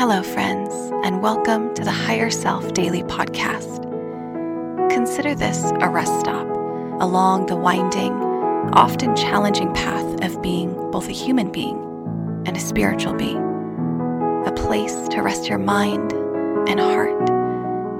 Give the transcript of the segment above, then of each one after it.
Hello, friends, and welcome to the Higher Self Daily Podcast. Consider this a rest stop along the winding, often challenging path of being both a human being and a spiritual being. A place to rest your mind and heart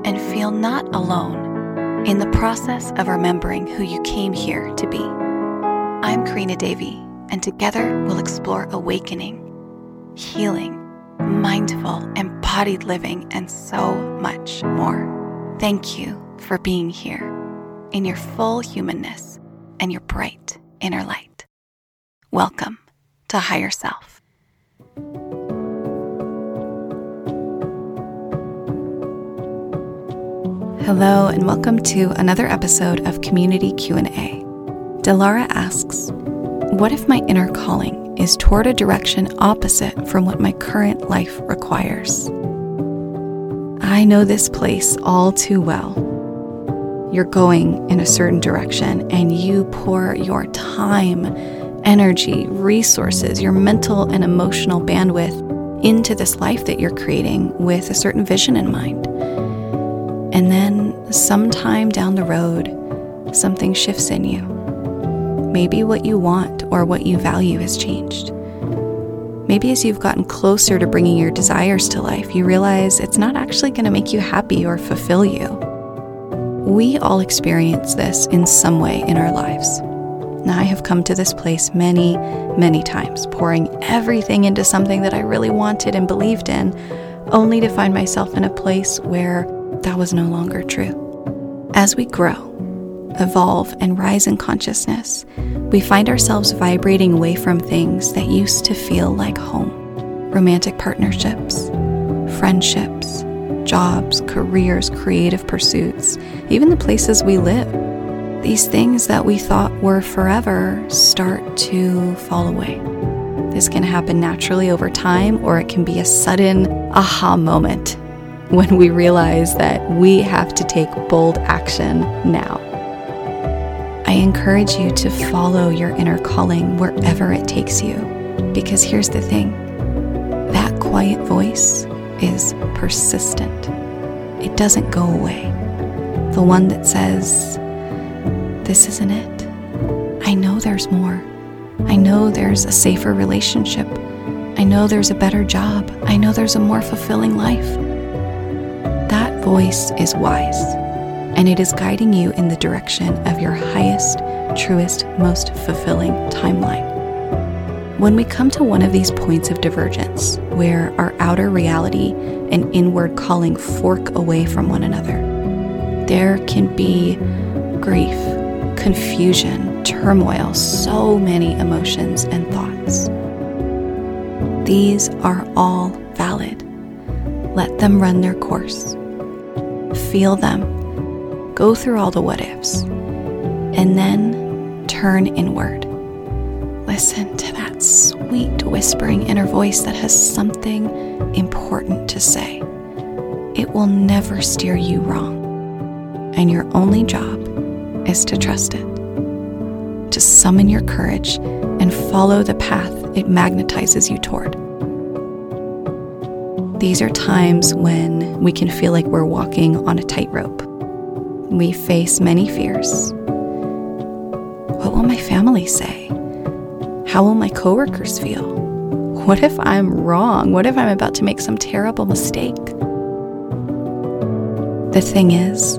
and feel not alone in the process of remembering who you came here to be. I'm Karina Davy, and together we'll explore awakening, healing, mindful, embodied living, and so much more. Thank you for being here in your full humanness and your bright inner light. Welcome to Higher Self. Hello and welcome to another episode of Community Q&A. Delara asks, "What if my inner calling is toward a direction opposite from what my current life requires. I know this place all too well. You're going in a certain direction and you pour your time, energy, resources, your mental and emotional bandwidth into this life that you're creating with a certain vision in mind. And then sometime down the road, something shifts in you Maybe what you want or what you value has changed. Maybe as you've gotten closer to bringing your desires to life, you realize it's not actually going to make you happy or fulfill you. We all experience this in some way in our lives. Now, I have come to this place many, many times, pouring everything into something that I really wanted and believed in, only to find myself in a place where that was no longer true. As we grow, evolve, and rise in consciousness, we find ourselves vibrating away from things that used to feel like home romantic partnerships, friendships, jobs, careers, creative pursuits, even the places we live. These things that we thought were forever start to fall away. This can happen naturally over time, or it can be a sudden aha moment when we realize that we have to take bold action now. I encourage you to follow your inner calling wherever it takes you. Because here's the thing that quiet voice is persistent, it doesn't go away. The one that says, This isn't it. I know there's more. I know there's a safer relationship. I know there's a better job. I know there's a more fulfilling life. That voice is wise and it is guiding you in the direction of your highest, truest, most fulfilling timeline. When we come to one of these points of divergence, where our outer reality and inward calling fork away from one another, there can be grief, confusion, turmoil, so many emotions and thoughts. These are all valid. Let them run their course. Feel them go through all the what ifs, and then turn inward. Listen to that sweet whispering inner voice that has something important to say. It will never steer you wrong, and your only job is to trust it, to summon your courage and follow the path it magnetizes you toward. These are times when we can feel like we're walking on a tightrope we face many fears. What will my family say? How will my coworkers feel? What if I'm wrong? What if I'm about to make some terrible mistake? The thing is,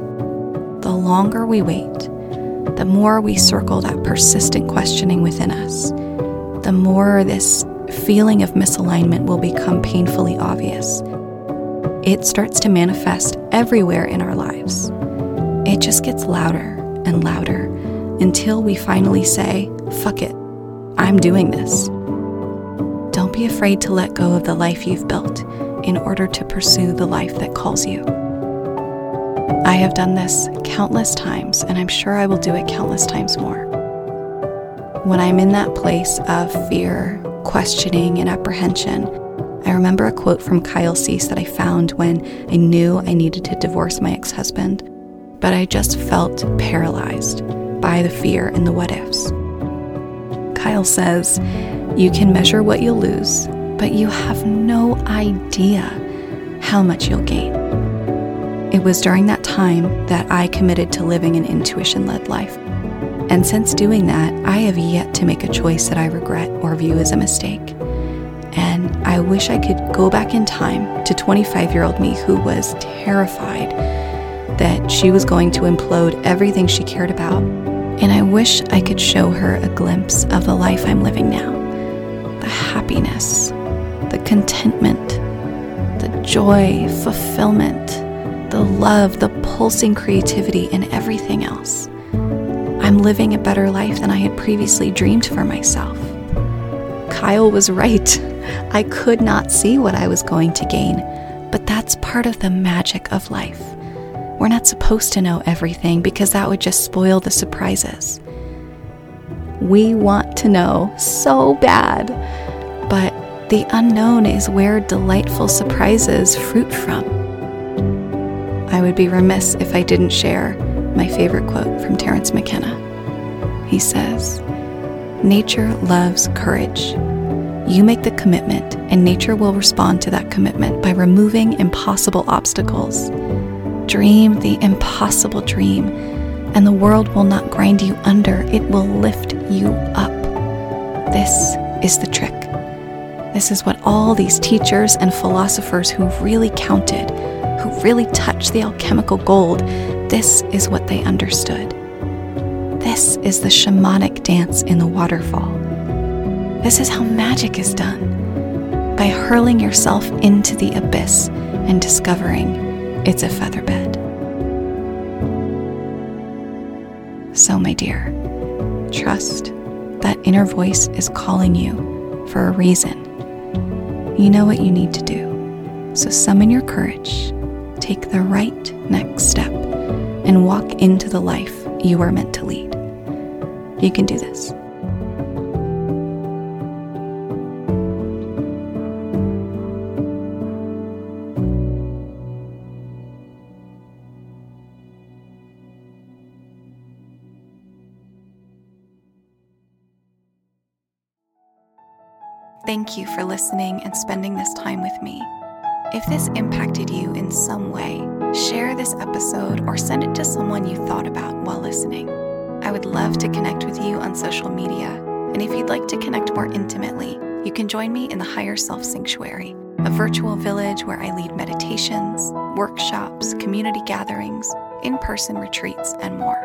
the longer we wait, the more we circle that persistent questioning within us, the more this feeling of misalignment will become painfully obvious. It starts to manifest everywhere in our lives it just gets louder and louder until we finally say, fuck it, I'm doing this. Don't be afraid to let go of the life you've built in order to pursue the life that calls you. I have done this countless times, and I'm sure I will do it countless times more. When I'm in that place of fear, questioning, and apprehension, I remember a quote from Kyle Cease that I found when I knew I needed to divorce my ex husband but I just felt paralyzed by the fear and the what ifs. Kyle says, You can measure what you'll lose, but you have no idea how much you'll gain. It was during that time that I committed to living an intuition led life. And since doing that, I have yet to make a choice that I regret or view as a mistake. And I wish I could go back in time to 25 year old me who was terrified that she was going to implode everything she cared about. And I wish I could show her a glimpse of the life I'm living now the happiness, the contentment, the joy, fulfillment, the love, the pulsing creativity, and everything else. I'm living a better life than I had previously dreamed for myself. Kyle was right. I could not see what I was going to gain, but that's part of the magic of life. We're not supposed to know everything because that would just spoil the surprises. We want to know so bad, but the unknown is where delightful surprises fruit from. I would be remiss if I didn't share my favorite quote from Terence McKenna. He says, Nature loves courage. You make the commitment, and nature will respond to that commitment by removing impossible obstacles. Dream the impossible dream, and the world will not grind you under, it will lift you up. This is the trick. This is what all these teachers and philosophers who really counted, who really touched the alchemical gold, this is what they understood. This is the shamanic dance in the waterfall. This is how magic is done by hurling yourself into the abyss and discovering it's a feather bed. So, my dear, trust that inner voice is calling you for a reason. You know what you need to do. So, summon your courage, take the right next step, and walk into the life you are meant to lead. You can do this. Thank you for listening and spending this time with me. If this impacted you in some way, share this episode or send it to someone you thought about while listening. I would love to connect with you on social media. And if you'd like to connect more intimately, you can join me in the Higher Self Sanctuary, a virtual village where I lead meditations, workshops, community gatherings, in person retreats, and more.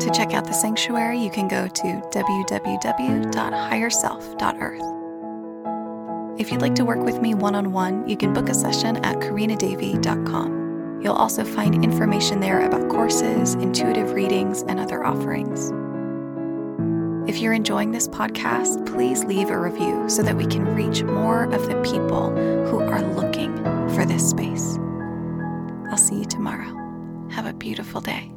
To check out the sanctuary, you can go to www.higherself.earth. If you'd like to work with me one on one, you can book a session at karinadavy.com. You'll also find information there about courses, intuitive readings, and other offerings. If you're enjoying this podcast, please leave a review so that we can reach more of the people who are looking for this space. I'll see you tomorrow. Have a beautiful day.